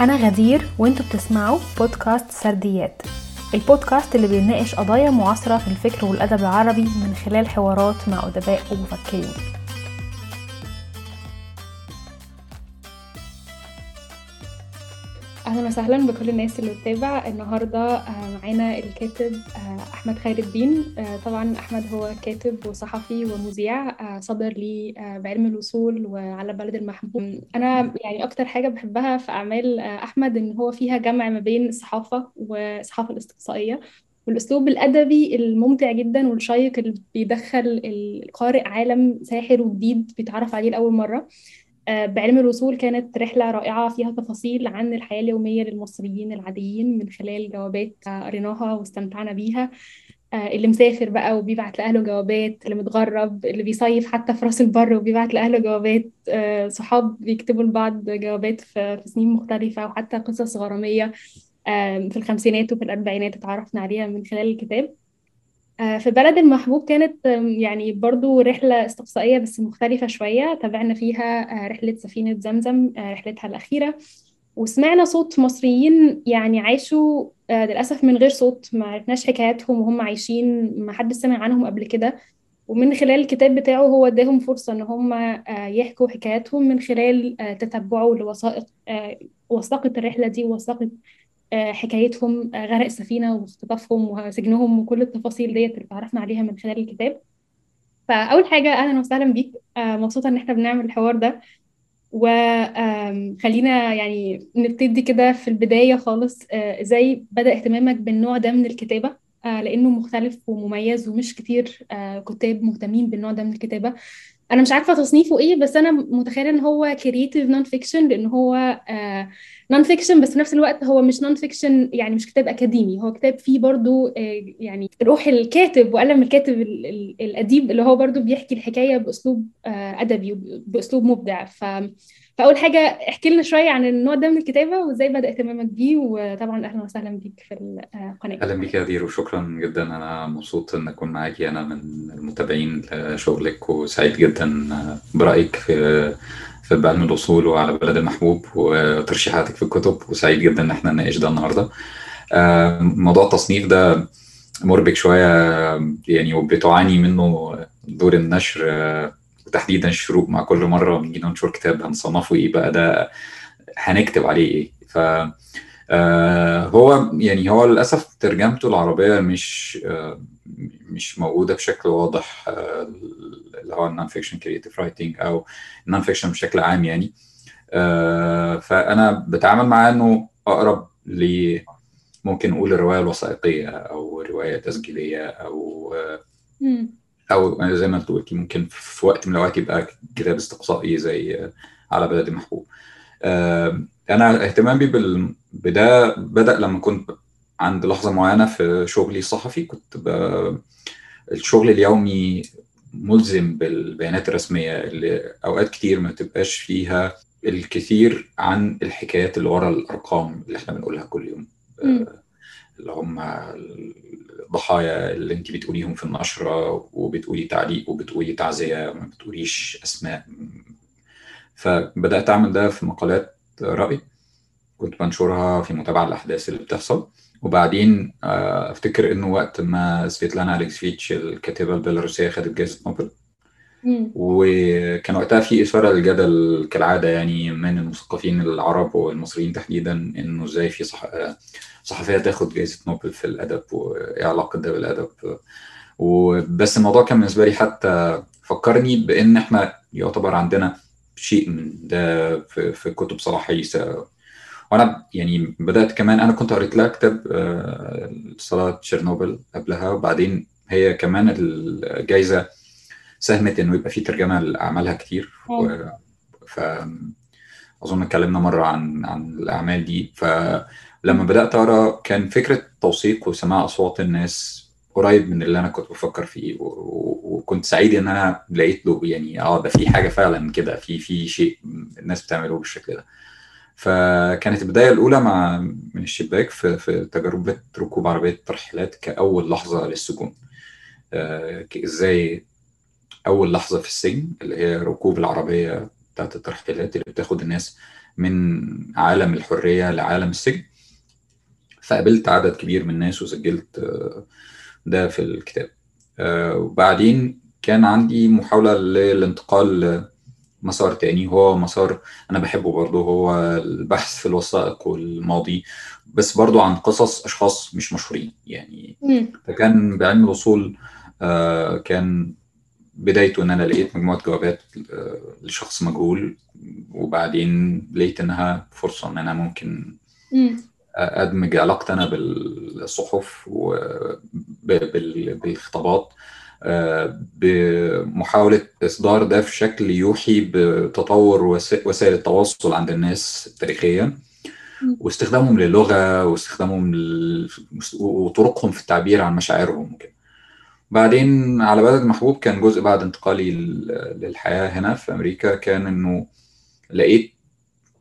أنا غدير وأنتوا بتسمعوا بودكاست سرديات. البودكاست اللي بيناقش قضايا معاصرة في الفكر والأدب العربي من خلال حوارات مع أدباء ومفكرين. أهلا وسهلا بكل الناس اللي بتتابع. النهارده آه، معانا الكاتب آه، أحمد خير الدين. آه، طبعا أحمد هو كاتب وصحفي ومذيع صدر لي بعلم الوصول وعلى بلد المحبوب. أنا يعني أكتر حاجة بحبها في أعمال أحمد إن هو فيها جمع ما بين الصحافة والصحافة الاستقصائية والأسلوب الأدبي الممتع جدا والشيق اللي بيدخل القارئ عالم ساحر وجديد بيتعرف عليه لأول مرة. بعلم الوصول كانت رحلة رائعة فيها تفاصيل عن الحياة اليومية للمصريين العاديين من خلال جوابات قريناها واستمتعنا بيها. آه، اللي مسافر بقى وبيبعت لأهله جوابات اللي متغرب اللي بيصيف حتى في راس البر وبيبعت لأهله جوابات. آه، صحاب بيكتبوا لبعض جوابات في سنين مختلفة وحتى قصص غرامية في الخمسينات وفي الأربعينات اتعرفنا عليها من خلال الكتاب. آه، في بلد المحبوب كانت يعني برضو رحلة استقصائية بس مختلفة شوية. تابعنا فيها آه، رحلة سفينة زمزم آه، رحلتها الأخيرة. وسمعنا صوت مصريين يعني عاشوا للأسف من غير صوت ما عرفناش حكاياتهم وهم عايشين ما حد سمع عنهم قبل كده. ومن خلال الكتاب بتاعه هو اداهم فرصة إن هم يحكوا حكاياتهم من خلال تتبعه لوثائق وثائق الرحلة دي ووثائق آه، حكايتهم آه، غرق السفينة واختطافهم وسجنهم وكل التفاصيل ديت اللي اتعرفنا عليها من خلال الكتاب. فأول حاجة أهلا وسهلا بيك. آه، مبسوطة إن إحنا بنعمل الحوار ده. وخلينا يعني نبتدي كده في البداية خالص. إزاي بدأ اهتمامك بالنوع ده من الكتابة؟ لأنه مختلف ومميز ومش كتير كتاب مهتمين بالنوع ده من الكتابة. أنا مش عارفة تصنيفه إيه بس أنا متخيلة إن هو creative non-fiction لأن هو non-fiction بس في نفس الوقت هو مش non-fiction يعني مش كتاب أكاديمي. هو كتاب فيه برضو آه، يعني روح الكاتب وقلم الكاتب الأديب اللي هو برضو بيحكي الحكاية بأسلوب آه، أدبي وباسلوب مبدع. ف فأول حاجة احكي لنا شوية عن النوع ده من الكتابة وإزاي بدأ اهتمامك بيه. وطبعا أهلا وسهلا بيك في القناه أهلا بيك يا دير وشكرا جدا. أنا مبسوط إن أكون معاكي أنا من المتابعين لشغلك وسعيد جدا برأيك في في بعلم الأصول وعلى بلد المحبوب وترشيحاتك في الكتب وسعيد جدا إن إحنا نناقش ده النهارده. آه، موضوع التصنيف ده مربك شوية يعني وبتعاني منه دور النشر وتحديدا الشروق مع كل مرة بنيجي ننشر كتاب هنصنفه إيه بقى ده هنكتب عليه إيه. ف آه هو يعني هو للأسف ترجمته العربية مش آه مش موجودة بشكل واضح آه اللي هو ال non-fiction creative writing أو ال non-fiction بشكل عام يعني. آه فأنا بتعامل معاه إنه أقرب ل ممكن نقول الرواية الوثائقية أو رواية تسجيلية أو آه أو زي ما أنت قلتي ممكن في وقت من الأوقات يبقى كتاب استقصائي زي على بلد محبوب. أنا اهتمامي بده بدأ لما كنت عند لحظة معينة في شغلي الصحفي كنت. الشغل اليومي ملزم بالبيانات الرسمية اللي أوقات كتير ما تبقاش فيها الكثير عن الحكايات اللي ورا الأرقام اللي إحنا بنقولها كل يوم. اللي هم الضحايا اللي أنت بتقوليهم في النشرة وبتقولي تعليق وبتقولي تعزية ما بتقوليش أسماء. فبدأت أعمل ده في مقالات رأي كنت بنشرها في متابعة الاحداث اللي بتحصل. وبعدين آه، افتكر انه وقت ما سفيتلانا الكسفيتش الكاتبة البيلاروسية خدت جائزه نوبل. وكان وقتها في إثارة للجدل كالعادة يعني من المثقفين العرب والمصريين تحديدا إنه إزاي في صح... صحفية تاخد جائزه نوبل في الأدب وإيه علاقة ده بالأدب. وبس الموضوع كان بالنسبة لي حتى فكرني بإن إحنا يعتبر عندنا شيء من ده في, في كتب صلاح عيسى وأنا يعني بدأت كمان أنا كنت قريت لها كتاب آه، صلاة تشيرنوبل قبلها وبعدين هي كمان الجائزه ساهمت إنه يبقى في ترجمة لأعمالها كتير. و... ف أظن اتكلمنا مرة عن عن الأعمال دي. فلما بدأت أقرأ كان فكرة توثيق وسماع أصوات الناس قريب من اللي أنا كنت بفكر فيه. و... وكنت سعيد إن أنا لقيت له يعني آه ده في حاجة فعلا كده في في شيء الناس بتعمله بالشكل ده. فكانت البداية الأولى مع من الشباك في, في تجربه ركوب عربيه ترحيلات كأول لحظة للسجون. آه إزاي أول لحظة في السجن اللي هي ركوب العربية بتاعت الترحيلات اللي بتاخد الناس من عالم الحرية لعالم السجن. فقابلت عدد كبير من الناس وسجلت ده في الكتاب. وبعدين كان عندي محاولة للانتقال لمسار تاني. هو مسار أنا بحبه برضه هو البحث في الوثائق والماضي بس برضه عن قصص أشخاص مش مشهورين. يعني فكان بعلم الوصول كان بدايته إن أنا لقيت مجموعة جوابات لشخص مجهول وبعدين لقيت إنها فرصة إن أنا ممكن أدمج علاقتي أنا بالصحف وبالخطابات بمحاولة إصدار ده في شكل يوحي بتطور وسائل التواصل عند الناس تاريخيا واستخدامهم للغة واستخدامهم. وطرقهم في التعبير عن مشاعرهم وكده. بعدين على بلد محبوب كان جزء بعد انتقالي للحياة هنا في أمريكا كان إنه لقيت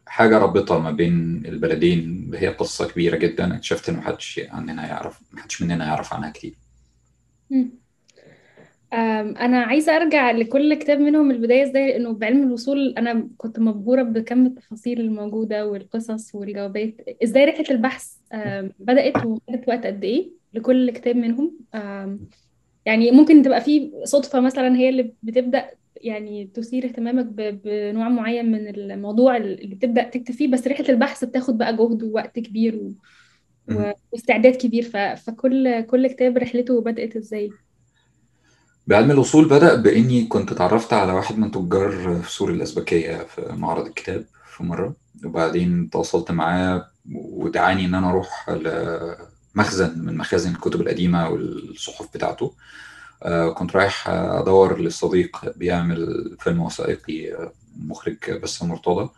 حاجة رابطة ما بين البلدين هي قصة كبيرة جدا اكتشفت ان محدش عننا يعرف محدش مننا يعرف عنها كتير. أنا عايزة أرجع لكل كتاب منهم البداية إزاي؟ لأنه بعلم الوصول أنا كنت مبهورة بكم التفاصيل الموجودة والقصص والجوابات. إزاي رحلة البحث بدأت وخدت وقت قد إيه لكل كتاب منهم؟ يعني ممكن تبقى في صدفة مثلا هي اللي بتبدأ يعني تثير اهتمامك بنوع معين من الموضوع اللي بتبدأ تكتب فيه بس رحلة البحث بتاخد بقى جهد ووقت كبير و... واستعداد كبير. ف... فكل كل كتاب رحلته بدأت إزاي؟ بعلم الوصول بدأ بإني كنت اتعرفت على واحد من تجار فصول الأزبكية في معرض الكتاب في مرة وبعدين تواصلت معاه ودعاني إن أنا أروح لمخزن من مخازن الكتب القديمة والصحف بتاعته. كنت رايح أدور للصديق بيعمل فيلم وثائقي مخرج بس مرتضى.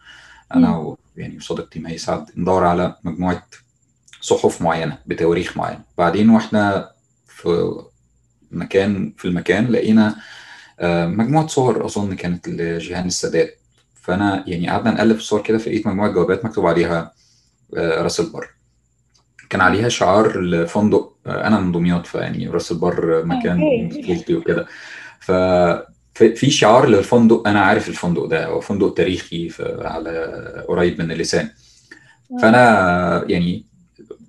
أنا يعني وصديقتي مي سعد ندور على مجموعة صحف معينة بتواريخ معين بعدين وإحنا في مكان في المكان لقينا مجموعة صور أظن كانت لجيهان السادات. فأنا يعني قعدنا نقلب في الصور كده فلقيت مجموعة جوابات مكتوب عليها راس البر كان عليها شعار لفندق أنا من دمياط فيعني راس البر مكان طفولتي وكده. ف في شعار للفندق أنا عارف الفندق ده هو فندق تاريخي على قريب من اللسان. فأنا يعني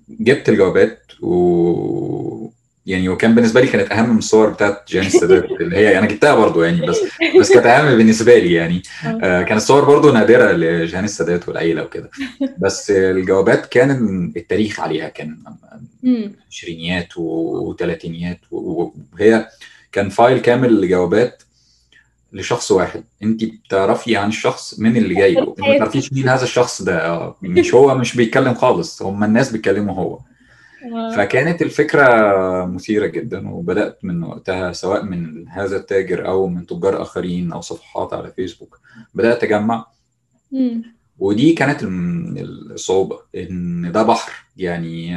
جبت الجوابات و يعني وكان بالنسبة لي كانت أهم من الصور بتاعت السادات اللي هي أنا جبتها برضو يعني بس بس كانت أهم بالنسبة لي يعني. آه. كانت الصور برضو نادرة لجيان السادات والعيلة وكده. بس الجوابات كان التاريخ عليها كان عشرينيات وثلاثينيات وهي كان فايل كامل لجوابات لشخص واحد. انت بتعرفي عن الشخص من اللي جاي له ما تعرفيش مين هذا الشخص ده. مش هو مش بيتكلم خالص هم الناس بيتكلموا هو. فكانت الفكرة مثيرة جدا وبدأت من وقتها سواء من هذا التاجر أو من تجار آخرين أو صفحات على فيسبوك بدأت أجمع. ودي كانت الصعوبة إن ده بحر. يعني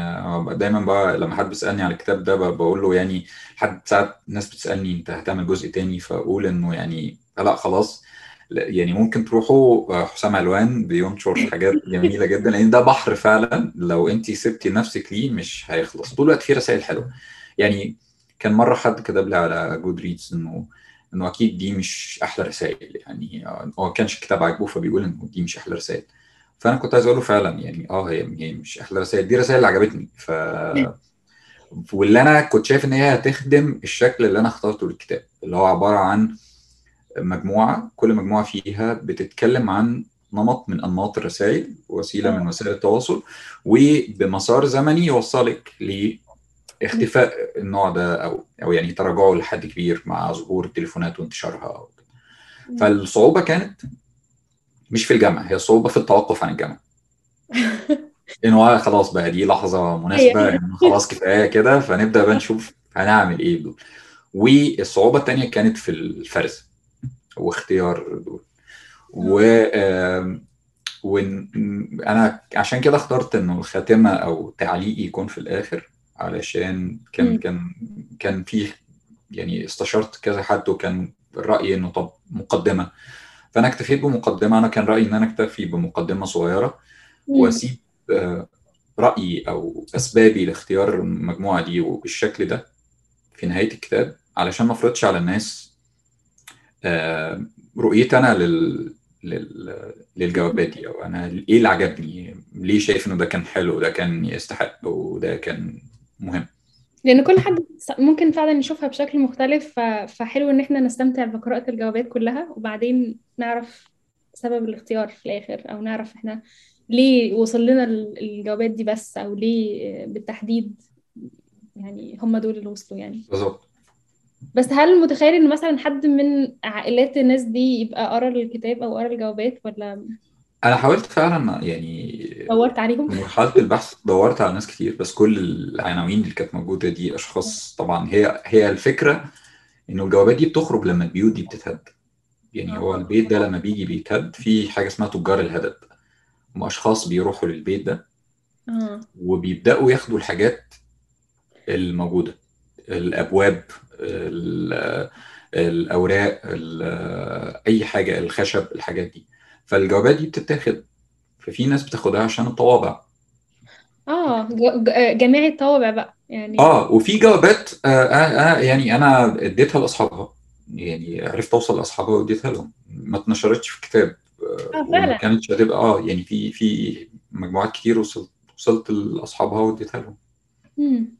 دايما بقى لما حد بيسألني على الكتاب ده بقول له يعني حد ساعات ناس بتسألني أنت هتعمل جزء تاني فأقول إنه يعني لا خلاص. يعني ممكن تروحوا حسام علوان بينشر حاجات جميلة جدا لأن ده بحر فعلا لو أنت سبتي نفسك ليه مش هيخلص. طول الوقت فيه رسائل حلوة. يعني كان مرة حد كتب لي على جود ريدز إنه إنه أكيد دي مش أحلى رسائل يعني هو ما كانش الكتاب عاجبه فبيقول إنه دي مش أحلى رسائل. فأنا كنت عايز أقول له فعلا يعني آه هي مش أحلى رسائل. دي رسائل اللي عجبتني. ف واللي أنا كنت شايف إن هي هتخدم الشكل اللي أنا اخترته للكتاب اللي هو عبارة عن مجموعة كل مجموعة فيها بتتكلم عن نمط من أنماط الرسائل وسيلة من وسائل التواصل وبمسار زمني يوصلك لاختفاء النوع ده أو أو يعني تراجعه لحد كبير مع ظهور التليفونات وانتشارها فالصعوبة كانت مش في الجمع هي الصعوبة في التوقف عن الجمع إنه خلاص بقى دي لحظة مناسبة إنه خلاص كفاية كده فنبدأ بقى نشوف هنعمل إيه. دول والصعوبة التانية كانت في الفرز. واختيار دول. و وأنا عشان كده اخترت إنه الخاتمة أو تعليقي يكون في الآخر علشان كان م. كان كان فيه يعني استشرت كذا حد وكان الراي إنه طب مقدمة. فأنا اكتفيت بمقدمة أنا كان رأيي إن أنا اكتفي بمقدمة صغيرة وأسيب رأيي أو أسبابي لاختيار المجموعة دي وبالشكل ده في نهاية الكتاب علشان ما افرضش على الناس رؤيتي أنا لل... لل... للجوابات دي أو أنا إيه اللي عجبني؟ ليه شايف إنه ده كان حلو وده كان يستحق وده كان مهم؟ لأن كل حد ممكن فعلا يشوفها بشكل مختلف. فحلو إن إحنا نستمتع بقراءة الجوابات كلها وبعدين نعرف سبب الاختيار في الآخر أو نعرف إحنا ليه وصل لنا الجوابات دي بس أو ليه بالتحديد يعني هم دول اللي وصلوا يعني. بالظبط. بس هل متخيل إن مثلا حد من عائلات الناس دي يبقى قرا الكتاب أو قرا الجوابات ولا أنا حاولت فعلا يعني دورت عليهم؟ في مرحلة البحث دورت على ناس كتير بس كل العناوين اللي كانت موجودة دي أشخاص طبعا هي هي الفكرة إنه الجوابات دي بتخرج لما البيوت دي بتتهد. يعني هو البيت ده لما بيجي بيتهد في حاجة اسمها تجار الهدد. هم أشخاص بيروحوا للبيت ده آه. وبيبدأوا ياخدوا الحاجات الموجودة. الأبواب ال- الأوراق ال- أي حاجة الخشب الحاجات دي. فالجوابات دي بتتاخد. ففي ناس بتاخدها عشان الطوابع. آه جميع الطوابع بقى يعني. آه وفي جوابات آه آه آه يعني أنا اديتها لأصحابها. يعني عرفت أوصل لأصحابها واديتها لهم. ما اتنشرتش في كتاب آه فعلا. كانتش هتبقى آه يعني في في مجموعات كتير وصلت وصلت لأصحابها واديتها لهم. مم.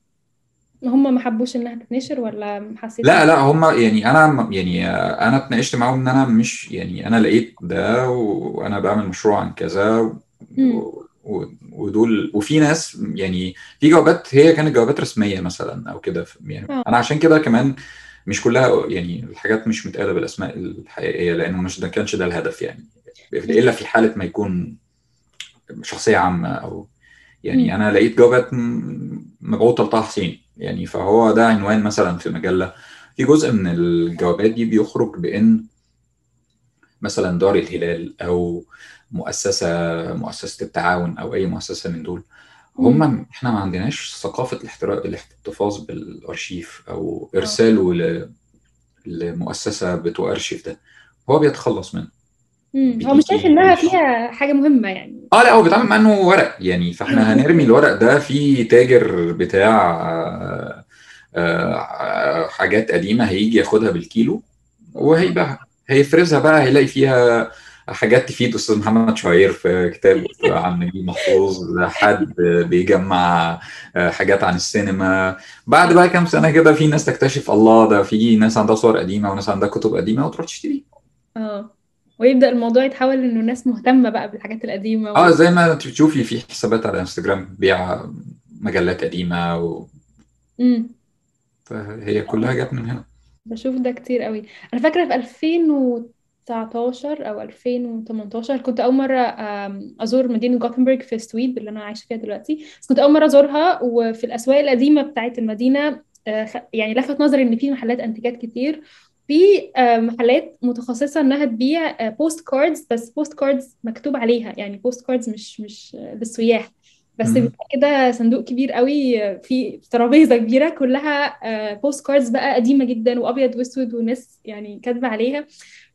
هم ما حبوش انها تتنشر ولا حسيت لا لا هم يعني أنا يعني آه، أنا اتناقشت معاهم إن أنا مش يعني أنا لقيت ده وأنا بعمل مشروع عن كذا. و- و- ودول وفي ناس يعني في جوابات هي كانت جوابات رسمية مثلا أو كده يعني آه أنا عشان كده كمان مش كلها يعني الحاجات مش متقالة بالأسماء الحقيقية لأنه مش ده كانش ده الهدف يعني إلا في حالة ما يكون شخصية عامة أو يعني. أنا لقيت جوابات م- مبعوثه لطه حسين يعني فهو ده عنوان مثلا في مجلة. في جزء من الجوابات دي بيخرج بإن مثلا دار الهلال أو مؤسسة مؤسسة التعاون أو أي مؤسسة من دول. هم إحنا ما عندناش ثقافة الاحتراق الاحتفاظ بالأرشيف أو آه. إرساله لمؤسسة بتؤرشف ده. هو بيتخلص منه. هو مش شايف إنها فيها حاجة مهمة يعني. آه لا هو بيتعامل مع إنه ورق. يعني فإحنا هنرمي الورق ده في تاجر بتاع آه، آه، حاجات قديمة هيجي ياخدها بالكيلو وهيبيعها. هيفرزها بقى هيلاقي فيها حاجات تفيد أستاذ محمد شعير في كتاب عن نجيب محفوظ حد بيجمع آه، حاجات عن السينما. بعد بقى كام سنة كده في ناس تكتشف الله ده في ناس عندها صور قديمة وناس عندها كتب قديمة وتروح تشتري آه. ويبدأ الموضوع يتحول إنه الناس مهتمة بقى بالحاجات القديمة آه و... زي ما انت بتشوفي في حسابات على انستجرام بيع مجلات قديمة و... مم. فهي كلها جت من هنا. بشوف ده كتير قوي. أنا فاكرة في 2019 أو 2018 كنت أول مرة أزور مدينة جوثنبرج في السويد اللي أنا عايشة فيها دلوقتي. بس كنت أول مرة أزورها وفي الأسواق القديمة بتاعت المدينة آه، يعني لفت نظري إن في محلات أنتيكات كتير في آه، محلات متخصصة إنها تبيع postcards بس postcards مكتوب عليها. يعني postcards مش مش آه، للسياح بس كده صندوق كبير قوي آه، في ترابيزة كبيرة كلها postcards بقى قديمة جدا وأبيض وأسود وناس يعني كاتبة عليها.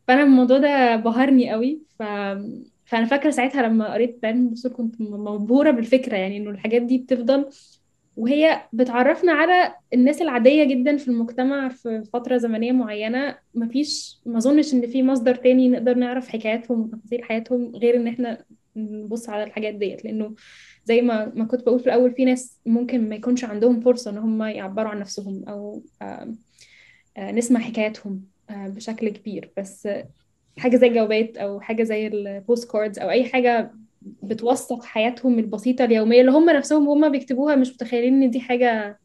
فأنا الموضوع ده بهرني قوي. ف... فأنا فاكرة ساعتها لما قريت بعلم الوصول كنت مبهورة بالفكرة. يعني إنه الحاجات دي بتفضل وهي بتعرفنا على الناس العادية جدا في المجتمع في فترة زمنية معينة. مفيش ما أظنش إن في مصدر تاني نقدر نعرف حكاياتهم وتفاصيل حياتهم غير إن إحنا نبص على الحاجات ديت. لأنه زي ما ما كنت بقول في الأول في ناس ممكن ما يكونش عندهم فرصة إن هم يعبروا عن نفسهم أو آه، نسمع حكاياتهم آه، بشكل كبير. بس حاجة زي الجوابات أو حاجة زي ال postcards أو أي حاجة بتوثق حياتهم البسيطة اليومية اللي هم نفسهم وهم بيكتبوها مش متخيلين إن دي حاجة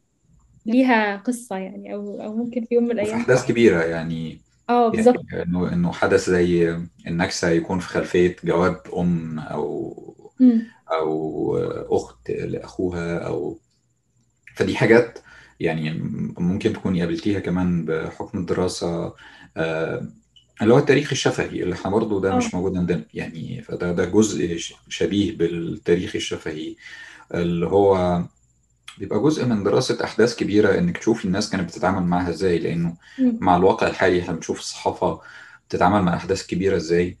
ليها قصة يعني أو أو ممكن في يوم من الأيام. أحداث كبيرة يعني. آه بالظبط. يعني إنه إنه حدث زي النكسة يكون في خلفية جواب أم أو مم. أو أخت لأخوها أو فدي حاجات يعني ممكن تكوني قابلتيها كمان بحكم الدراسة. آه، اللي هو التاريخ الشفهي اللي إحنا برضه ده آه. مش موجود عندنا. يعني فده ده جزء شبيه بالتاريخ الشفهي. اللي هو بيبقى جزء من دراسة أحداث كبيرة إنك تشوفي الناس كانت بتتعامل معاها إزاي. لأنه. مع الواقع الحالي إحنا بنشوف الصحافة بتتعامل مع أحداث كبيرة إزاي.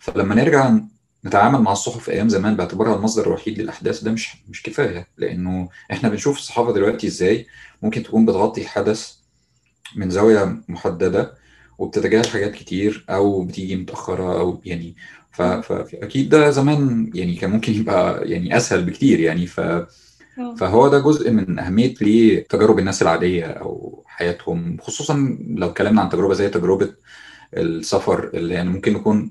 فلما نرجع نتعامل مع الصحف أيام زمان باعتبارها المصدر الوحيد للأحداث ده مش مش كفاية. لأنه إحنا بنشوف الصحافة دلوقتي إزاي ممكن تكون بتغطي الحدث من زاوية محددة وبتتجاهل حاجات كتير أو بتيجي متأخرة أو يعني فاكيد ده زمان يعني كان ممكن يبقى يعني أسهل بكتير يعني ف آه فهو ده جزء من أهمية ليه تجارب الناس العادية أو حياتهم خصوصا لو اتكلمنا عن تجربة زي تجربة السفر اللي يعني ممكن يكون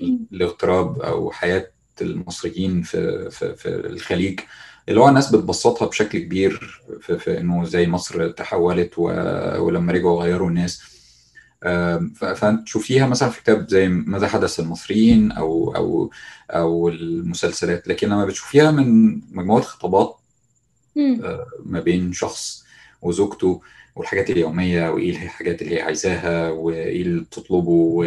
مم. الاغتراب أو حياة المصريين في في في الخليج اللي هو الناس بتبسطها بشكل كبير في, في إنه زي مصر تحولت و... ولما رجعوا غيروا الناس آم، ف- فتشوفيها مثلا في كتاب زي ماذا حدث للمصريين أو أو أو المسلسلات لكن لما بتشوفيها من مجموعة خطابات مم. ما بين شخص وزوجته والحاجات اليومية وإيه الحاجات اللي هي عايزاها وإيه اللي بتطلبه و...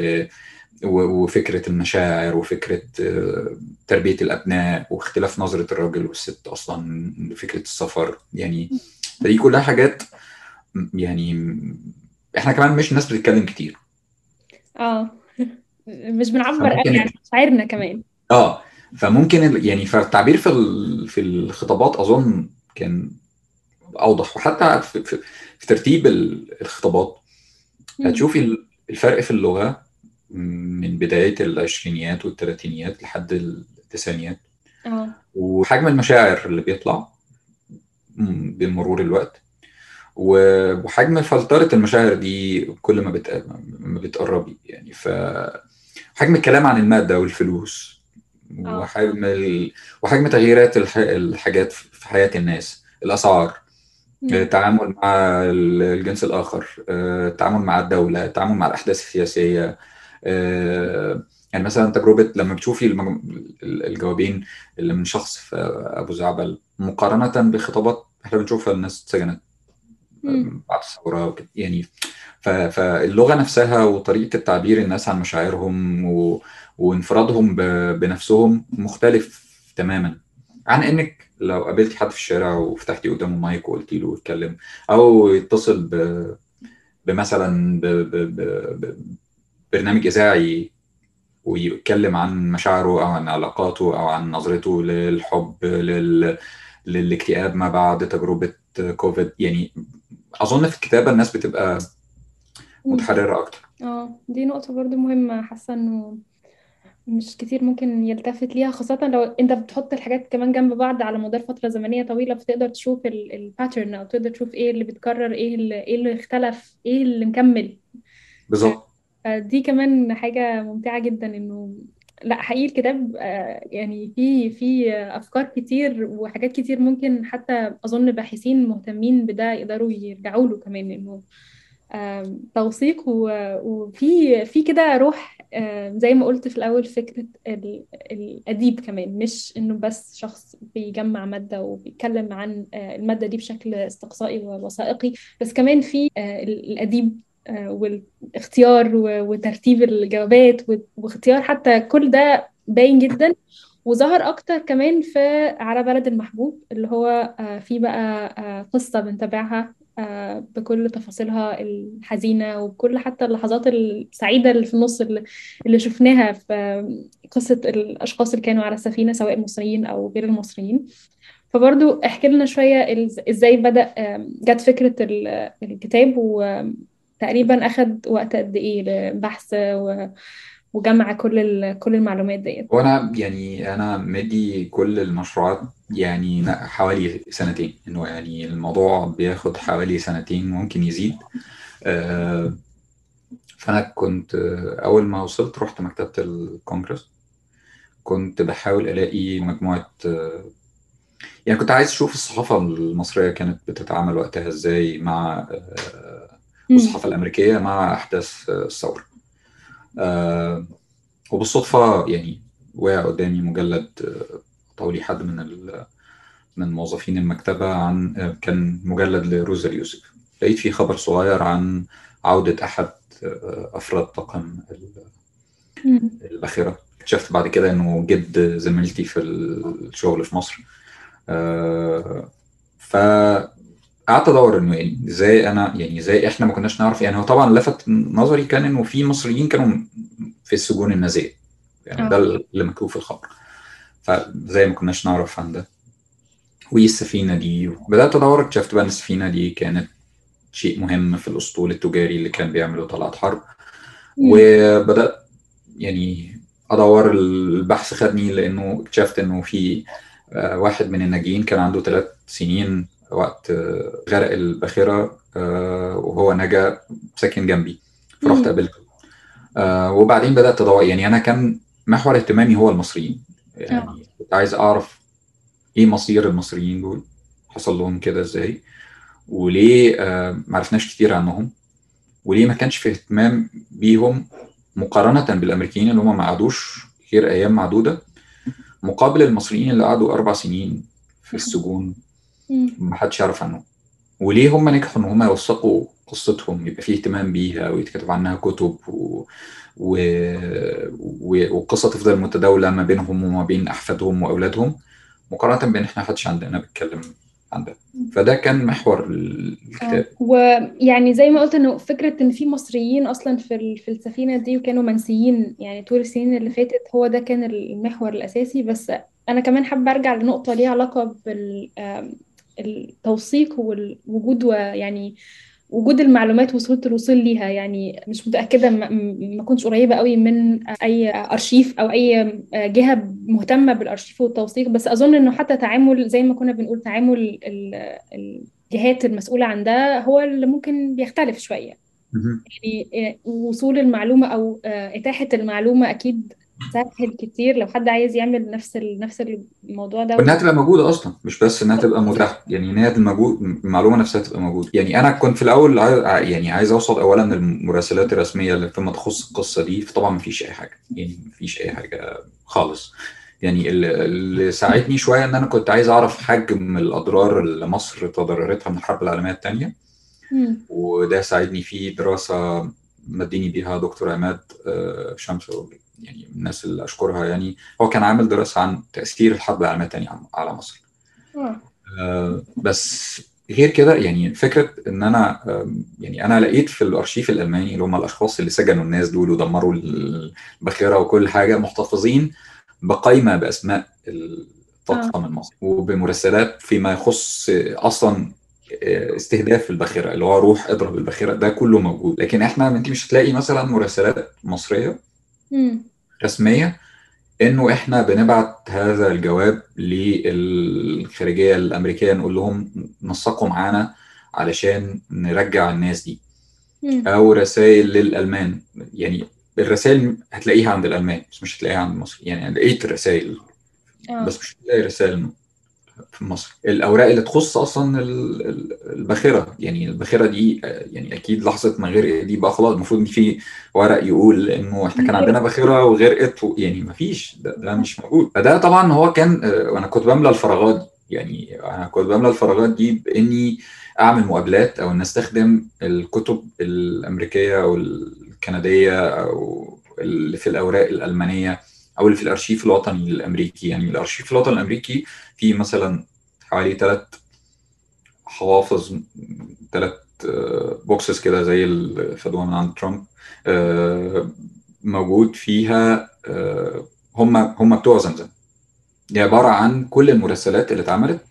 و- وفكرة المشاعر وفكرة آه، تربية الأبناء واختلاف نظرة الراجل والست أصلا لفكرة السفر يعني فدي كلها حاجات يعني إحنا كمان مش ناس بتتكلم كتير. آه. مش بنعبر قوي عن مشاعرنا كمان. آه. فممكن يعني فالتعبير في في الخطابات أظن كان أوضح. وحتى في, في, في ترتيب ال- الخطابات. هتشوفي ال- الفرق في اللغة من بداية العشرينيات والثلاثينيات لحد التسعينيات. آه. وحجم المشاعر اللي بيطلع بمرور الوقت. وحجم فلترة المشاعر دي كل ما بت- ما بتقربي يعني ف حجم الكلام عن المادة والفلوس آه وحجم ال... وحجم تغييرات الح... الحاجات في حياة الناس الأسعار مم. التعامل مع الجنس الآخر آه، التعامل مع الدولة التعامل مع الأحداث السياسية آه، يعني مثلا تجربة لما بتشوفي المج- الجوابين اللي من شخص في أبو زعبل مقارنة بخطابات إحنا بنشوفها الناس اتسجنت. بعد الثورة وكده. يعني ف- فاللغة نفسها وطريقة التعبير الناس عن مشاعرهم و... وانفرادهم ب... بنفسهم مختلف تماما عن إنك لو قابلتي حد في الشارع وفتحتي قدامه مايك وقلتي له اتكلم أو يتصل ب... بمثلا ب... ب... ب... برنامج إذاعي ويتكلم عن مشاعره أو عن علاقاته أو عن نظرته للحب لل... للاكتئاب ما بعد تجربة كوفيد يعني أظن في الكتابة الناس بتبقى مم. متحررة أكتر. آه دي نقطة برضو مهمة حاسة إنه مش كتير ممكن يلتفت ليها خاصة لو أنت بتحط الحاجات كمان جنب بعض على مدار فترة زمنية طويلة فتقدر تشوف ال pattern أو تقدر تشوف إيه اللي بيتكرر إيه اللي إيه اللي اختلف إيه اللي مكمل. بالظبط. دي كمان حاجة ممتعة جدا إنه لا حقيقي الكتاب آه، يعني في في أفكار كتير وحاجات كتير ممكن حتى أظن باحثين مهتمين بده يقدروا يرجعوا له كمان إنه آم، توثيق وفي في كده روح آم، زي ما قلت في الأول فكرة ال- الأديب كمان مش إنه بس شخص بيجمع مادة وبيتكلم عن آه، المادة دي بشكل استقصائي ووثائقي بس كمان في آه، ال- الأديب آه، والاختيار وترتيب الجوابات واختيار حتى كل ده باين جدا. وظهر أكتر كمان في على بلد المحبوب اللي هو آه، في بقى آه، قصة بنتابعها آه، بكل تفاصيلها الحزينة وبكل حتى اللحظات السعيدة اللي في النص اللي, شفناها في قصة الأشخاص اللي كانوا على السفينة سواء المصريين أو غير المصريين. فبرضو احكي لنا إزاي بدأ آم، جت فكرة ال- الكتاب وتقريبا أخد وقت قد إيه لبحث و- وجمع كل كل المعلومات ديت. وأنا يعني أنا مدي كل المشروعات يعني حوالي سنتين. إنه يعني الموضوع بياخد حوالي سنتين ممكن يزيد. آه، فأنا كنت آه، أول ما وصلت رحت مكتبة الكونجرس كنت بحاول ألاقي مجموعة آه، يعني كنت عايز أشوف الصحافة المصرية كانت بتتعامل وقتها إزاي مع مم. والصحافة الأمريكية مع أحداث آه، الثورة آه، وبالصدفة يعني وقع قدامي مجلد آه، طولي حد من من موظفين المكتبة عن آه، كان مجلد لروزا اليوسف لقيت فيه خبر صغير عن عودة أحد آه، أفراد طاقم ال- مم. الباخرة اكتشفت بعد كده إنه جد زميلتي في الشغل في مصر آه، فقعدت أدور إنه يعني إزاي أنا يعني إزاي إحنا ما كناش نعرف يعني هو طبعا لفت نظري كان إنه في مصريين كانوا في السجون النازية. يعني ده آه. اللي مكتوب في الخبر. فزي ما كناش نعرف عن ده. وايه السفينة دي بدات أدور اكتشفت بقى إن السفينة دي كانت شيء مهم في الأسطول التجاري اللي كان بيعمله طلعت حرب. وبدأت يعني أدور البحث خدني لإنه اكتشفت إنه في آه، واحد من الناجين كان عنده ثلاث سنين وقت آه، غرق الباخرة آه، وهو نجا ساكن جنبي فرحت. قابلته. آه، وبعدين بدأت أدور. يعني أنا كان محور اهتمامي هو المصريين. يعني كنت عايز أعرف إيه مصير المصريين دول؟ حصل لهم كده إزاي؟ وليه ما عرفناش كتير عنهم. وليه ما كانش في اهتمام بيهم مقارنة بالأمريكيين اللي هم ما قعدوش غير أيام معدودة مقابل المصريين اللي قعدوا أربع سنين في السجون. ما حدش يعرف عنهم. وليه هم نجحوا إن هم يوثقوا قصتهم يبقى فيه اهتمام بيها ويتكتب عنها كتب و... و... و... والقصة تفضل متداولة ما بينهم وما بين أحفادهم وأولادهم. مقارنة بإن إحنا محدش عندنا بيتكلم عن ده. فده كان محور الكتاب. آه. ويعني زي ما قلت إنه فكرة إن في مصريين أصلا في في السفينة دي وكانوا منسيين يعني طول السنين اللي فاتت هو ده كان المحور الأساسي. بس أنا كمان حابة أرجع لنقطة ليها علاقة بالتوثيق والوجود ويعني وجود المعلومات وسهولة الوصول ليها. يعني مش متأكدة ما ما كنتش قريبة قوي من أي أرشيف أو أي جهة مهتمة بالأرشيف والتوثيق. بس أظن إنه حتى تعامل زي ما كنا بنقول تعامل ال- الجهات المسؤولة عن ده هو اللي ممكن بيختلف شوية. مهم. يعني وصول المعلومة أو إتاحة المعلومة أكيد سهل كتير لو حد عايز يعمل نفس نفس الموضوع ده. وانها تبقى موجوده أصلا مش بس إنها تبقى متاحة يعني ان هي المعلومة نفسها تبقى موجودة. يعني أنا كنت في الأول يعني عايز أوصل اولا للمراسلات الرسمية اللي فيما تخص القصة دي فطبعا ما فيش أي حاجة يعني ما فيش أي حاجة خالص. يعني اللي ساعدني شوية إن أنا كنت عايز أعرف حجم الأضرار اللي مصر تضررتها من الحرب العالمية الثانية. وده ساعدني في دراسة مديني بيها دكتور عماد آه، شمس يعني من الناس اللي أشكرها يعني هو كان عامل دراسة عن تأثير الحرب العالمية الثانية على مصر آه. آه، بس غير كده يعني فكرة إن أنا يعني أنا لقيت في الأرشيف الألماني اللي هم الأشخاص اللي سجنوا الناس دول ودمروا الباخرة وكل حاجة محتفظين بقائمه بأسماء الطاقم المصري وبمراسلات فيما يخص أصلا استهداف الباخرة اللي هو روح اضرب الباخرة ده كله موجود لكن إحنا أنت مش هتلاقي مثلا مراسلات مصرية. رسمية إنه إحنا بنبعت هذا الجواب للخارجية الأمريكية نقول لهم نسقوا معانا علشان نرجع الناس دي. أو رسائل للألمان يعني الرسائل هتلاقيها عند الألمان بس مش هتلاقيها عند مصر يعني لقيت رسائل آه. بس مش هتلاقي رسائل في مصر. الأوراق اللي تخص أصلا ال- ال- الباخرة يعني الباخرة دي آه، يعني أكيد لحظة ما غرقت دي بقى خلاص المفروض إن في ورق يقول إنه إحنا كان عندنا باخرة وغرقت يعني ما فيش ده, ده مش موجود. فده طبعا هو كان آه، وأنا كنت بملى الفراغات دي يعني أنا كنت بملى الفراغات دي بإني أعمل مقابلات أو إن أستخدم الكتب الأمريكية أو الكندية أو اللي في الأوراق الألمانية. أو اللي في الأرشيف الوطني الأمريكي. يعني الأرشيف الوطني الأمريكي فيه مثلا حوالي ثلاث حوافظ ثلاث بوكسز كده زي الفدوى من عند ترامب آه، موجود فيها آه، هم هم بتوع زمزم. دي عبارة عن كل المراسلات اللي اتعملت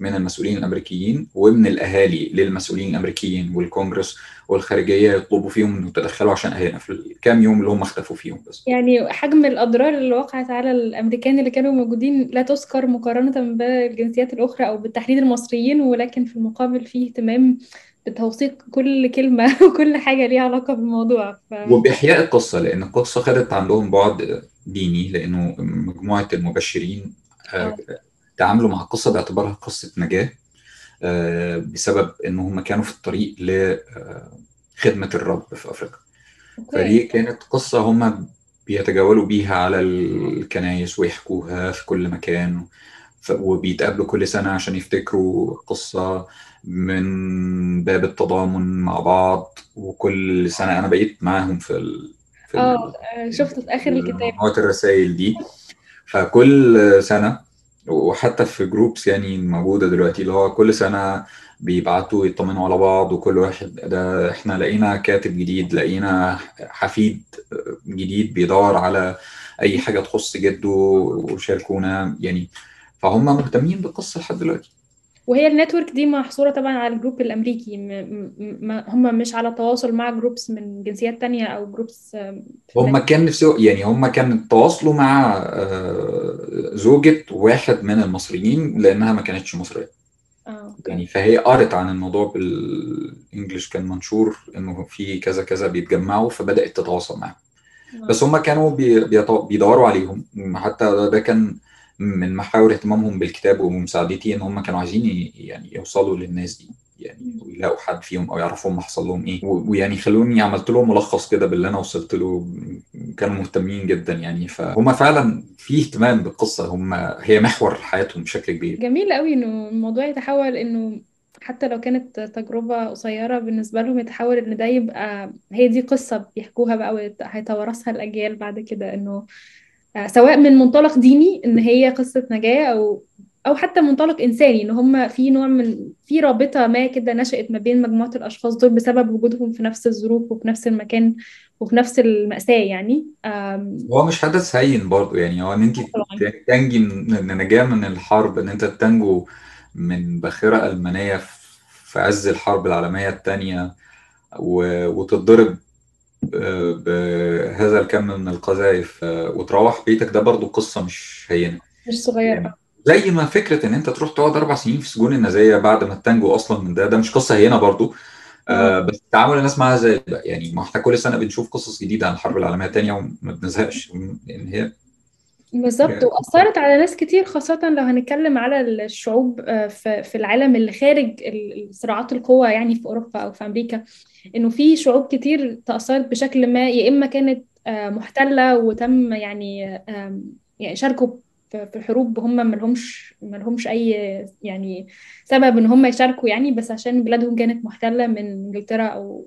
من المسؤولين الأمريكيين ومن الأهالي للمسؤولين الأمريكيين والكونجرس والخارجية يطلبوا فيهم إنه يتدخلوا عشان أهالينا في الكام يوم اللي هم اختفوا فيهم بس. يعني حجم الأضرار اللي وقعت على الأمريكان اللي كانوا موجودين لا تذكر مقارنة بالجنسيات الأخرى أو بالتحديد المصريين ولكن في المقابل فيه اهتمام بتوثيق كل كلمة وكل حاجة ليها علاقة بالموضوع. ف... وبإحياء القصة لأن القصة خدت عندهم بعد ديني لأنه مجموعة المبشرين آه، تعاملوا مع القصة باعتبارها قصة نجاة آه، بسبب إن هم كانوا في الطريق لخدمة الرب في أفريقيا. فدي كانت قصة هم بيتجولوا بيها على الكنايس ويحكوها في كل مكان وبيتقابلوا كل سنة عشان يفتكروا قصة من باب التضامن مع بعض وكل سنة أنا بقيت معاهم في ال... في ال... آه آه، شفته في آخر الكتاب. الرسائل دي. فكل سنة وحتى في جروبس يعني موجودة دلوقتي اللي هو كل سنة بيبعتوا يطمنوا على بعض وكل واحد ده إحنا لقينا كاتب جديد لقينا حفيد جديد بيدور على أي حاجة تخص جده وشاركونا يعني. فهم مهتمين بالقصة لحد دلوقتي. وهي ال network دي محصورة طبعا على ال group الأمريكي م م هم مش على تواصل مع groups من جنسيات تانية أو groups هم كان نفسه يعني هم كان تواصلوا مع زوجة واحد من المصريين لأنها ما كانتش مصرية. آه يعني فهي قرت عن الموضوع بال English كان منشور إنه في كذا كذا بيتجمعوا فبدأت تتواصل معاهم. بس هم كانوا بيدوروا عليهم حتى ده كان من محاور اهتمامهم بالكتاب ومساعدتي إن هم كانوا عايزين يعني يوصلوا للناس دي يعني ويلاقوا حد فيهم أو يعرفوا هم حصل لهم إيه. ويعني خلوني عملت لهم ملخص كده باللي أنا وصلت له كانوا مهتمين جدا يعني. فهم فعلا في اهتمام بالقصة هم هي محور حياتهم بشكل كبير. جميل قوي إنه الموضوع يتحول إنه حتى لو كانت تجربة قصيرة بالنسبة لهم يتحول إن ده يبقى هي دي قصة بيحكوها بقى وهيتوارثها الأجيال بعد كده إنه آه، سواء من منطلق ديني إن هي قصة نجاة أو أو حتى منطلق إنساني إن هم في نوع من في رابطة ما كده نشأت ما بين مجموعة الأشخاص دول بسبب وجودهم في نفس الظروف وفي نفس المكان وفي نفس المأساة يعني. هو مش حدث هين برضه يعني هو إن أنت تنجي من النجاة من الحرب إن أنت تنجو من باخرة ألمانية في عز الحرب العالمية الثانية وتتضرب آه، بهذا الكم من القذائف آه، وتروح. بيتك ده برضه قصة مش هينة. مش صغيرة. يعني زي ما فكرة إن أنت تروح تقعد أربع سنين في سجون النازية بعد ما تنجو أصلا من ده ده مش قصة هينة برضه آه آه بس تعامل الناس معاها زي ده يعني ما إحنا كل سنة بنشوف قصص جديدة عن الحرب العالمية الثانية وما بنزهقش. يعني هي بالظبط وأثرت على ناس كتير خاصة لو هنتكلم على الشعوب آه، في العالم اللي خارج صراعات القوى يعني في أوروبا أو في أمريكا إنه في شعوب كتير تأثرت بشكل ما يا إما كانت آه، محتلة وتم يعني يعني شاركوا في الحروب هم ملهمش ملهمش أي يعني سبب إن هم يشاركوا يعني بس عشان بلادهم كانت محتلة من ال- ال-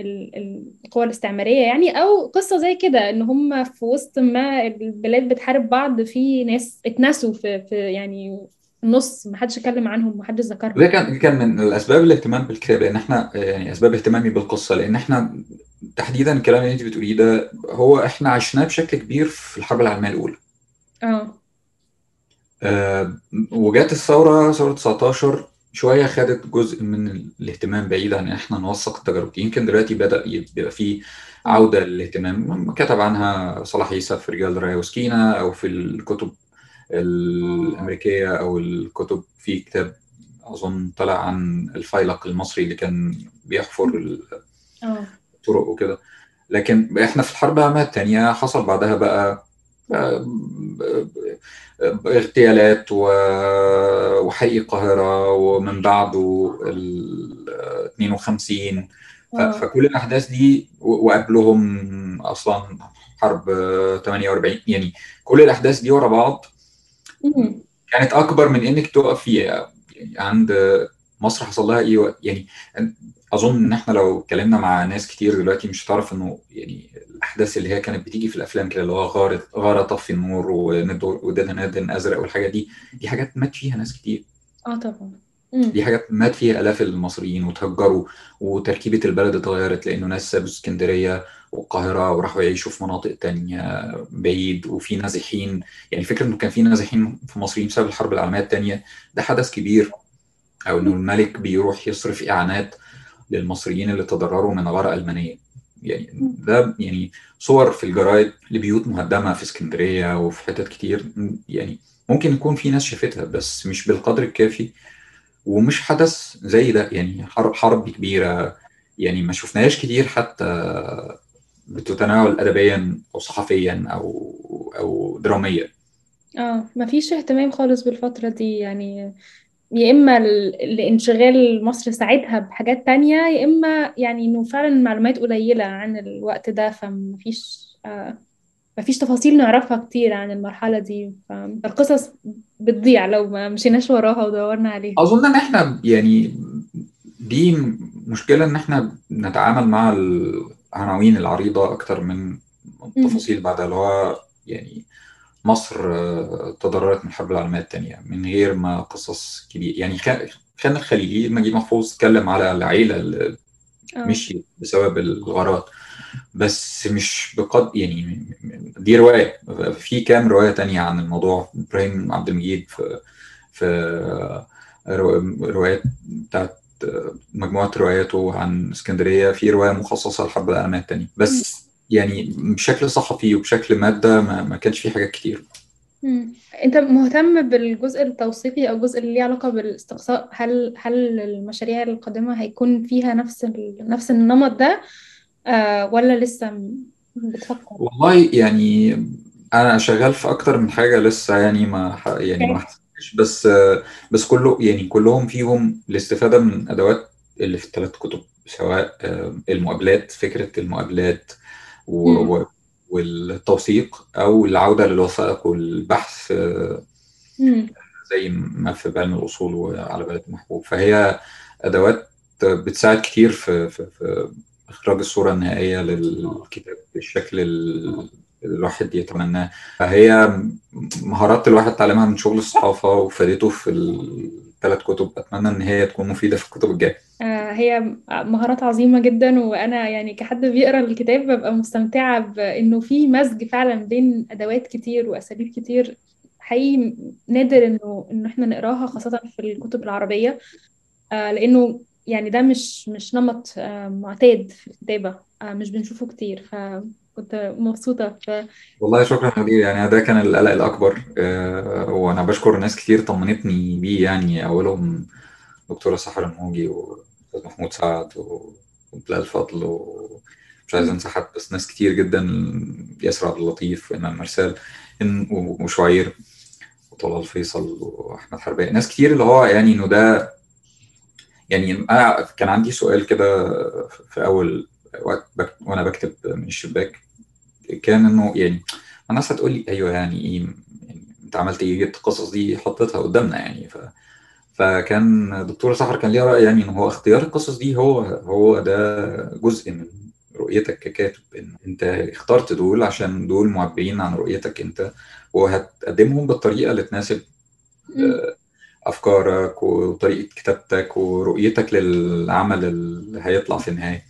القوى الاستعمارية يعني أو قصة زي كده إن هم في وسط ما البلاد بتحارب بعض في ناس اتنسوا في, في يعني في النص محدش اتكلم عنهم محدش ذكرهم. وده كان كان من الأسباب الاهتمام بالكتاب لأن إحنا يعني أسباب اهتمامي بالقصة لأن إحنا تحديدا الكلام اللي أنت بتقوليه ده هو إحنا عشناه بشكل كبير في الحرب العالمية الأولى. آه. آه وجات الثورة ثورة 19 شوية خدت جزء من الاهتمام بعيد عن إن إحنا نوثق التجارب. دي يمكن دلوقتي بدأ يبقى في عودة للاهتمام. كتب عنها صلاح عيسى في رجال رايه وسكينة أو في الكتب الأمريكية أو الكتب في كتاب أظن طلع عن الفيلق المصري اللي كان بيحفر الطرق وكده. لكن إحنا في الحرب العالمية الثانية حصل بعدها بقى آه، اغتيالات و- وحريق القاهرة ومن بعده ال 52 ف- آه فكل الأحداث دي وقبلهم أصلا حرب 48 يعني كل الأحداث دي ورا بعض. كانت أكبر من إنك تقف فيها يعني عند مصر حصل لها إيه وقت- يعني أظن إن إحنا لو اتكلمنا مع ناس كتير دلوقتي مش هتعرف إنه يعني الأحداث اللي هي كانت بتيجي في الأفلام كده اللي هو غاره غارة طفي النور وند ودنا نادن أزرق والحاجات دي دي حاجات مات فيها ناس كتير. آه طبعا. دي حاجات مات فيها آلاف المصريين وتهجروا وتركيبة البلد اتغيرت لأنه ناس سابوا اسكندرية والقاهرة وراحوا يعيشوا في مناطق تانية بعيد. وفي نازحين يعني فكرة إنه كان في نازحين في مصريين بسبب الحرب العالمية الثانية ده حدث كبير. أو إنه الملك بيروح يصرف إعانات للمصريين اللي تضرروا من غارة ألمانية. يعني ده يعني صور في الجرايد لبيوت مهدمة في اسكندرية وفي حتت كتير. يعني ممكن يكون في ناس شافتها بس مش بالقدر الكافي ومش حدث زي ده. يعني حرب حرب كبيرة. يعني ما شفناهاش كتير حتى بتتناول أدبيا أو صحفيا أو أو دراميا. آه مفيش اهتمام خالص بالفترة دي. يعني يا إما ال- لانشغال مصر ساعتها بحاجات تانية يا إما يعني إنه فعلا المعلومات قليلة عن الوقت ده فمفيش آه مفيش تفاصيل نعرفها كتير عن المرحلة دي. فالقصص بتضيع لو ما مشيناش وراها ودورنا عليها. أظن إن إحنا يعني دي مشكلة إن إحنا نتعامل مع العناوين العريضة أكتر من التفاصيل بعد اللي هو يعني مصر آه، تضررت من الحرب العالمية الثانية من غير ما قصص كبيرة يعني خان الخليلي نجيب محفوظ اتكلم على العيلة اللي آه. مشيت بسبب الغارات بس مش بقد يعني دي رواية. في كام رواية تانية عن الموضوع؟ إبراهيم عبد المجيد في في روايات بتاعت مجموعة رواياته عن اسكندرية. في رواية مخصصة لحرب العالمية التانية. بس يعني بشكل صحفي وبشكل مادة ما, ما كانش في حاجات كتير. مم. انت مهتم بالجزء التوثيقي أو الجزء اللي ليه علاقة بالاستقصاء؟ هل هل المشاريع القادمة هيكون فيها نفس ال... نفس النمط ده؟ آه ولا لسه بتفكر؟ والله يعني أنا شغال في أكتر من حاجة لسه يعني ما يعني ما حسيتش بس بس كله يعني كلهم فيهم الاستفادة من أدوات اللي في الثلاث كتب سواء المقابلات فكرة المقابلات و... والتوثيق أو العودة للوثائق والبحث زي ما في بعلم الأصول وعلى بلد محبوب فهي أدوات بتساعد كتير في, في, في إخراج الصورة النهائية للكتاب بالشكل الواحد يتمناه. فهي مهارات الواحد اتعلمها من شغل الصحافة وفادته في الثلاث كتب. أتمنى إن هي تكون مفيدة في الكتب الجاية. هي مهارات عظيمة جدا وأنا يعني كحد بيقرأ الكتاب ببقى مستمتعة بإنه في مزج فعلا بين أدوات كتير وأساليب كتير. حقيقي نادر إنه إنه إحنا نقراها خاصة في الكتب العربية. لأنه يعني ده مش مش نمط معتاد في الكتابة. مش بنشوفه كتير. فكنت مبسوطة. ف... والله شكرا حبيبي يعني ده كان القلق الأكبر. وأنا بشكر ناس كتير طمنتني بيه يعني. أولهم دكتورة سحر الموجي وأستاذ محمود سعد وبلال فضل ومش عايز أنسى حد بس ناس كتير جدا ياسر عبد اللطيف وإمام مرسال وشعير وطلال فيصل وأحمد حربية ناس كتير اللي هو يعني إنه ده يعني أنا كان عندي سؤال كده في أول وأنا بكتب من الشباك كان إنه يعني الناس هتقول لي أيوه يعني إيه يعني أنت عملت إيه جبت القصص دي حطيتها قدامنا يعني ف... فكان دكتور سحر كان ليها رأي يعني ان هو اختيار القصص دي هو هو ده جزء من رؤيتك ككاتب إن أنت اخترت دول عشان دول معبرين عن رؤيتك أنت وهتقدمهم بالطريقة اللي تناسب أفكارك وطريقة كتابتك ورؤيتك للعمل اللي هيطلع في النهاية.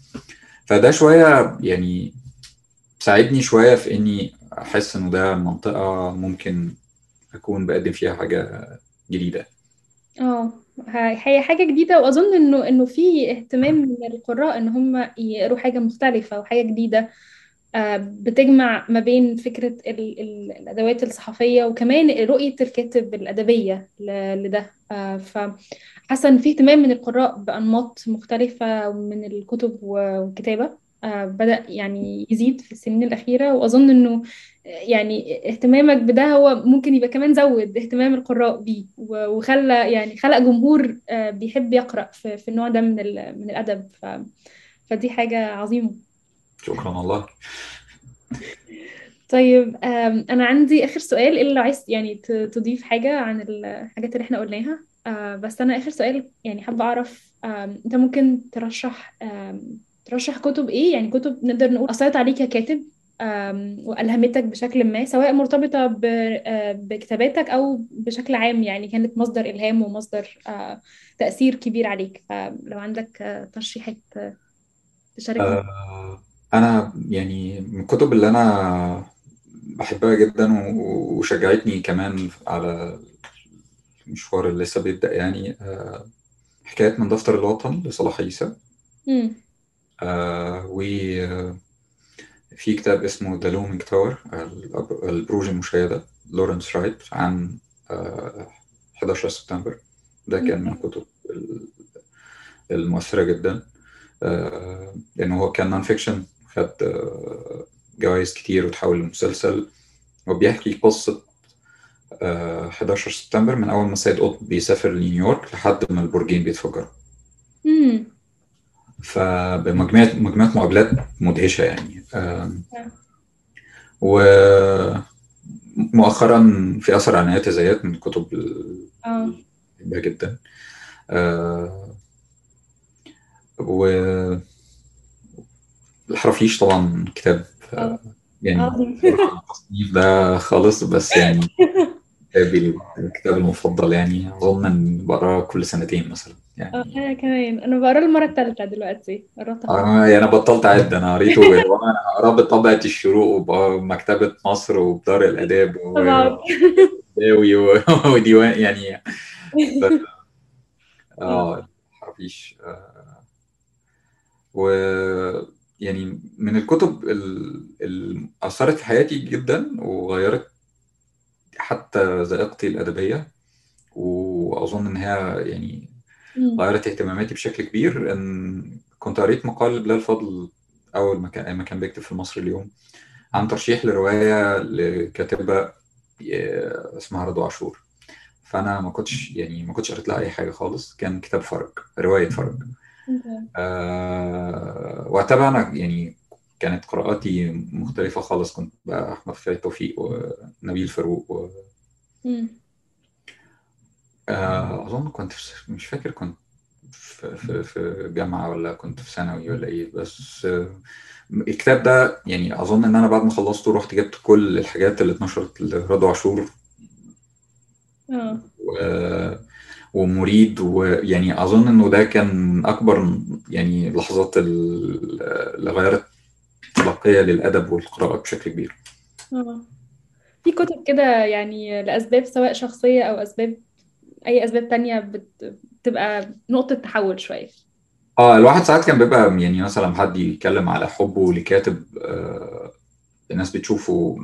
فده شوية يعني ساعدني شوية في إني أحس إنه ده منطقة ممكن أكون بقدم فيها حاجة جديدة. آه هي حاجة جديدة وأظن إنه إنه في اهتمام من القراء إن هم يقروا حاجة مختلفة وحاجة جديدة. بتجمع ما بين فكرة ال ال الأدوات الصحفية وكمان رؤية الكاتب الأدبية لده. فحاسة إن في اهتمام من القراء بأنماط مختلفة من الكتب والكتابة. بدأ يعني يزيد في السنين الأخيرة وأظن إنه يعني اهتمامك بده هو ممكن يبقى كمان زود اهتمام القراء بيه وخلى يعني خلق جمهور بيحب يقرأ في, النوع ده من من الأدب. ف فدي حاجة عظيمة. شكرا والله. طيب أنا عندي آخر سؤال إلا لو عايز يعني تضيف حاجة عن الحاجات اللي إحنا قلناها؟ بس أنا آخر سؤال يعني حابة أعرف أنت ممكن ترشح ترشح كتب إيه؟ يعني كتب نقدر نقول أثرت عليك ككاتب وألهمتك بشكل ما سواء مرتبطة بكتاباتك أو بشكل عام يعني كانت مصدر إلهام ومصدر تأثير كبير عليك. فلو عندك ترشيحات تشاركنا آه أنا يعني من الكتب اللي أنا بحبها جدا وشجعتني كمان على المشوار اللي لسه بيبدأ يعني آه حكايات من دفتر الوطن لصلاح عيسى. آه و في كتاب اسمه The Looming Tower البروج المشيدة لورنس رايت عن 11 سبتمبر. ده كان من الكتب المؤثرة جدا. لأنه هو كان non-fiction خد جوائز كتير وتحول لمسلسل. وبيحكي قصة 11 سبتمبر من أول ما سيد قطب بيسافر لنيويورك لحد ما البرجين بيتفجروا. فبمجموعة مجموعة مقابلات مدهشة يعني. ومؤخرا في أثر عنايات الذات من الكتب اللي جدا. و الحرافيش طبعا كتاب يعني التصنيف ده خالص بس يعني كتابي الكتاب المفضل يعني أظن إن بقراه كل سنتين مثلا يعني. آه أنا كمان. أنا بقراه المرة الثالثه دلوقتي. قرأتها. أنا يعني بطلت اعد أنا قريته وأنا هقراه بطبعه الشروق ومكتبه مصر وبدار الآداب وديوان يعني. آه الحرافيش آه. و يعني من الكتب اللي أثرت في حياتي جدا وغيرت حتى ذائقتي الأدبية وأظن إن هي يعني. غيرت اهتماماتي بشكل كبير إن كنت قريت مقال بلال فضل أول ما كان ما كان بيكتب في مصر اليوم عن ترشيح لرواية لكاتبة آه، اسمها رضوى عاشور فأنا ما كنتش يعني ما كنتش قريت لها أي حاجة خالص كان كتاب فرج رواية فرج. آه وقتها أنا يعني كانت قراءاتي مختلفة خالص كنت بقى أحمد خالد توفيق ونبيل فاروق و... آه أظن كنت في مش فاكر كنت في, في, في جامعة ولا كنت في ثانوي ولا إيه بس آه الكتاب ده يعني أظن إن أنا بعد ما خلصته رحت جبت كل الحاجات اللي اتنشرت لرضوى عاشور. آه. و... ومريد ويعني أظن إنه ده كان من أكبر يعني لحظات ال- اللي غيرت تلقية للأدب والقراءة بشكل كبير. آه. في كتب كده يعني لأسباب سواء شخصية أو أسباب أي أسباب تانية بت- بتبقى نقطة تحول شوية. آه الواحد ساعات كان بيبقى يعني مثلا حد يتكلم على حبه لكاتب آه الناس بتشوفه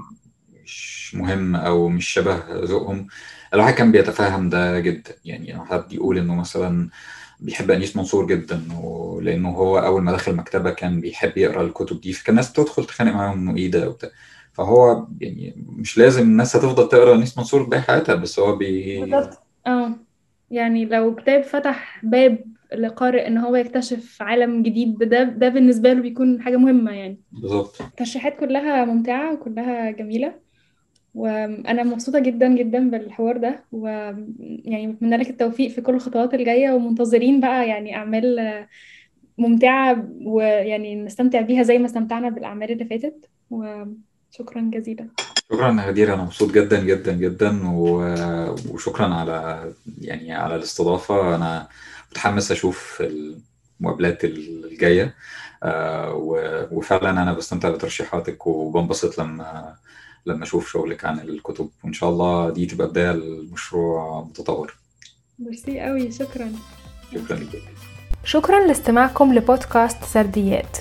مش مهم أو مش شبه ذوقهم. الواحد كان بيتفهم ده جدا. يعني حد يقول إنه مثلا بيحب أنيس منصور جدا ولأنه هو أول ما دخل المكتبه كان بيحب يقرأ الكتب دي فكان الناس تدخل تتخانق معاهم إنه إيه ده وبتاع. فهو يعني مش لازم الناس هتفضل تقرأ أنيس منصور باقي حياتها بس هو بي بالظبط. آه. يعني لو كتاب فتح باب لقارئ إن هو يكتشف عالم جديد ده ده بالنسبة له بيكون حاجة مهمة يعني. بالظبط. الترشيحات كلها ممتعة وكلها جميلة. وأنا مبسوطة جدا جدا بالحوار ده ويعني بتمنى لك التوفيق في كل الخطوات الجاية ومنتظرين بقى يعني أعمال آه، ممتعة ويعني نستمتع بيها زي ما استمتعنا بالأعمال اللي فاتت. وشكرا جزيلا. شكرا يا غدير أنا مبسوط جدا جدا جدا وشكرا على يعني على الاستضافة. أنا متحمس أشوف المقابلات الجاية. آه، وفعلا أنا بستمتع بترشيحاتك وبنبسط لما لما أشوف شغلك عن الكتب. وإن شاء الله دي تبقى بداية لمشروع متطور ميرسي قوي شكرا. شكرا لك شكرا لاستماعكم لبودكاست سرديات.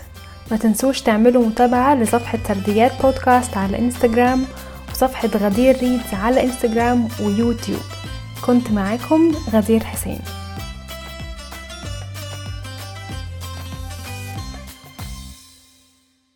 ما تنسوش تعملوا متابعة لصفحة سرديات بودكاست على إنستغرام وصفحة غدير ريدز على إنستغرام ويوتيوب. كنت معاكم غدير حسين.